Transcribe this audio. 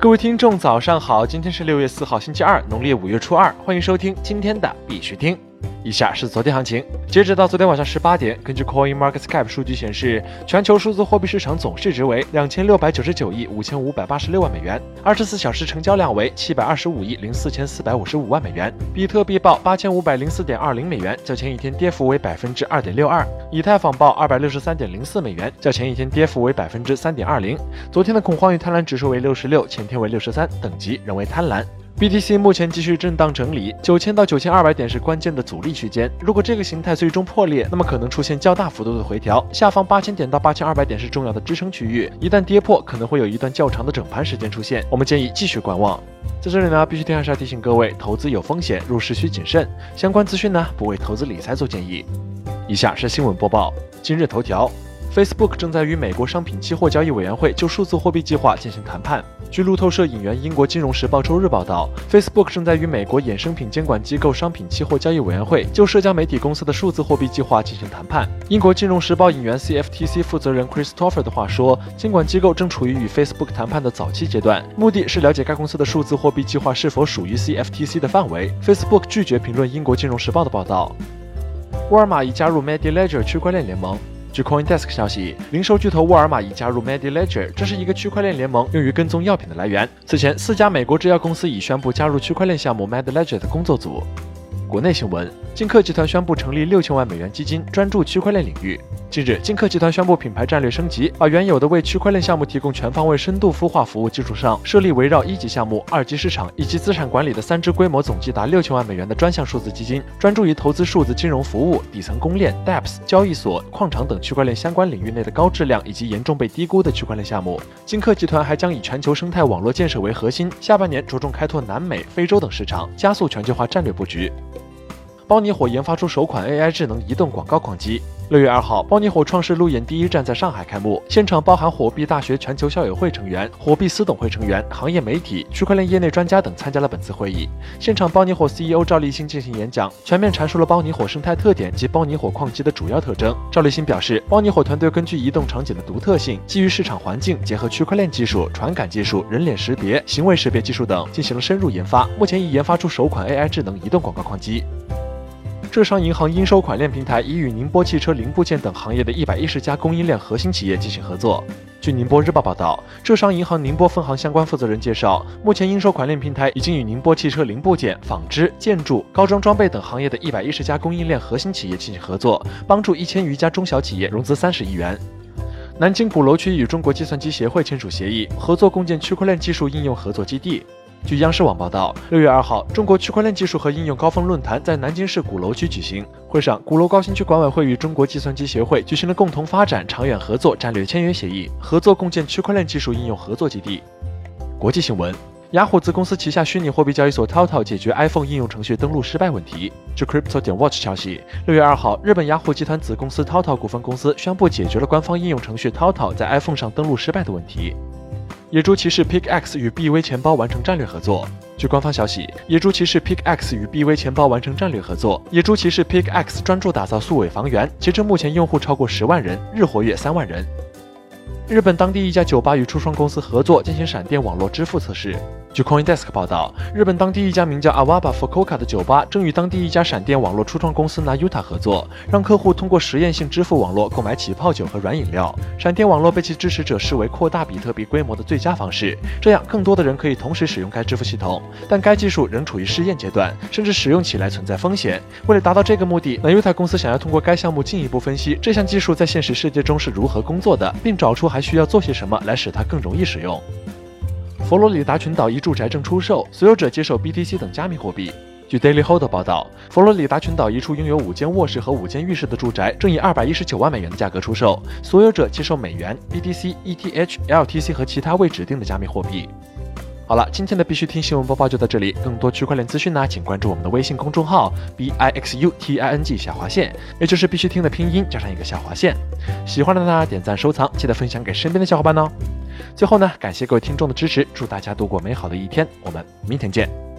各位听众，早上好！今天是六月四号，星期二，农历五月初二，欢迎收听今天的必须听。以下是昨天行情，截止到昨天晚上十八点，根据 Coin Market Cap 数据显示，全球数字货币市场总市值为两千六百九十九亿五千五百八十六万美元，二十四小时成交量为七百二十五亿零四千四百五十五万美元。比特币报八千五百零四点二零美元，较前一天跌幅为百分之二点六二；以太坊报二百六十三点零四美元，较前一天跌幅为百分之三点二零。昨天的恐慌与贪婪指数为六十六，前天为六十三，等级仍为贪婪。BTC 目前继续震荡整理，九千到九千二百点是关键的阻力区间。如果这个形态最终破裂，那么可能出现较大幅度的回调。下方八千点到八千二百点是重要的支撑区域，一旦跌破，可能会有一段较长的整盘时间出现。我们建议继续观望。在这里呢，必须还是要提醒各位，投资有风险，入市需谨慎。相关资讯呢，不为投资理财做建议。以下是新闻播报。今日头条。Facebook 正在与美国商品期货交易委员会就数字货币计划进行谈判。据路透社引援英国金融时报周日报道，Facebook 正在与美国衍生品监管机构商品期货交易委员会就社交媒体公司的数字货币计划进行谈判。英国金融时报引援 CFTC 负责人 Christopher 的话说，监管机构正处于与 Facebook 谈判的早期阶段，目的是了解该公司的数字货币计划是否属于 CFTC 的范围。Facebook 拒绝评论英国金融时报的报道。沃尔玛已加入 MediLedger 区块链联盟。据 CoinDesk 消息，零售巨头沃尔玛已加入 Medi Ledger，这是一个区块链联盟，用于跟踪药品的来源。此前，四家美国制药公司已宣布加入区块链项目 Medi Ledger 的工作组。国内新闻：金客集团宣布成立六千万美元基金，专注区块链领域。近日，金客集团宣布品牌战略升级，把原有的为区块链项目提供全方位深度孵化服务基础上，设立围绕一级项目、二级市场以及资产管理的三支规模总计达六千万美元的专项数字基金，专注于投资数字金融服务、底层公链、DApps、交易所、矿场等区块链相关领域内的高质量以及严重被低估的区块链项目。金客集团还将以全球生态网络建设为核心，下半年着重开拓南美、非洲等市场，加速全球化战略布局。包尼火研发出首款 AI 智能移动广告矿机。六月二号，包尼火创世路演第一站在上海开幕，现场包含火币大学全球校友会成员、火币司董会成员、行业媒体、区块链业内专家等参加了本次会议。现场，包尼火 CEO 赵立新进行演讲，全面阐述了包尼火生态特点及包尼火矿机的主要特征。赵立新表示，包尼火团队根据移动场景的独特性，基于市场环境，结合区块链技术、传感技术、人脸识别、行为识别技术等，进行了深入研发，目前已研发出首款 AI 智能移动广告矿机。浙商银行应收款链平台已与宁波汽车零部件等行业的一百一十家供应链核心企业进行合作。据宁波日报报道，浙商银行宁波分行相关负责人介绍，目前应收款链平台已经与宁波汽车零部件、纺织、建筑、高装装备等行业的一百一十家供应链核心企业进行合作，帮助一千余家中小企业融资三十亿元。南京鼓楼区与中国计算机协会签署协议，合作共建区块链技术应用合作基地。据央视网报道，六月二号，中国区块链技术和应用高峰论坛在南京市鼓楼区举行。会上，鼓楼高新区管委会与中国计算机协会举行了共同发展、长远合作战略签约协议，合作共建区块链技术应用合作基地。国际新闻：雅虎子公司旗下虚拟货币交易所 TaoTao 解决 iPhone 应用程序登录失败问题。据 Crypto 点 Watch 消息，六月二号，日本雅虎集团子公司 TaoTao 股份公司宣布解决了官方应用程序 TaoTao 在 iPhone 上登录失败的问题。野猪骑士 PickX 与 BV 钱包完成战略合作。据官方消息，野猪骑士 PickX 与 BV 钱包完成战略合作。野猪骑士 PickX 专注打造速尾房源，截至目前用户超过十万人，日活跃三万人。日本当地一家酒吧与初创公司合作进行闪电网络支付测试。据 CoinDesk 报道，日本当地一家名叫 Awaba Fukuoka 的酒吧正与当地一家闪电网络初创公司 Nayuta 合作，让客户通过实验性支付网络购买起泡酒和软饮料。闪电网络被其支持者视为扩大比特币规模的最佳方式，这样更多的人可以同时使用该支付系统。但该技术仍处于试验阶段，甚至使用起来存在风险。为了达到这个目的，Nayuta 公司想要通过该项目进一步分析这项技术在现实世界中是如何工作的，并找出还需要做些什么来使它更容易使用。佛罗里达群岛一住宅正出售，所有者接受 BTC 等加密货币。据 Daily Hold 报道，佛罗里达群岛一处拥有五间卧室和五间浴室的住宅正以二百一十九万美元的价格出售，所有者接受美元、BTC、ETH、LTC 和其他未指定的加密货币。好了，今天的必须听新闻播报就到这里。更多区块链资讯呢，请关注我们的微信公众号 b i x u t i n g 下划线，也就是必须听的拼音加上一个下划线。喜欢的呢，点赞收藏，记得分享给身边的小伙伴哦。最后呢，感谢各位听众的支持，祝大家度过美好的一天，我们明天见。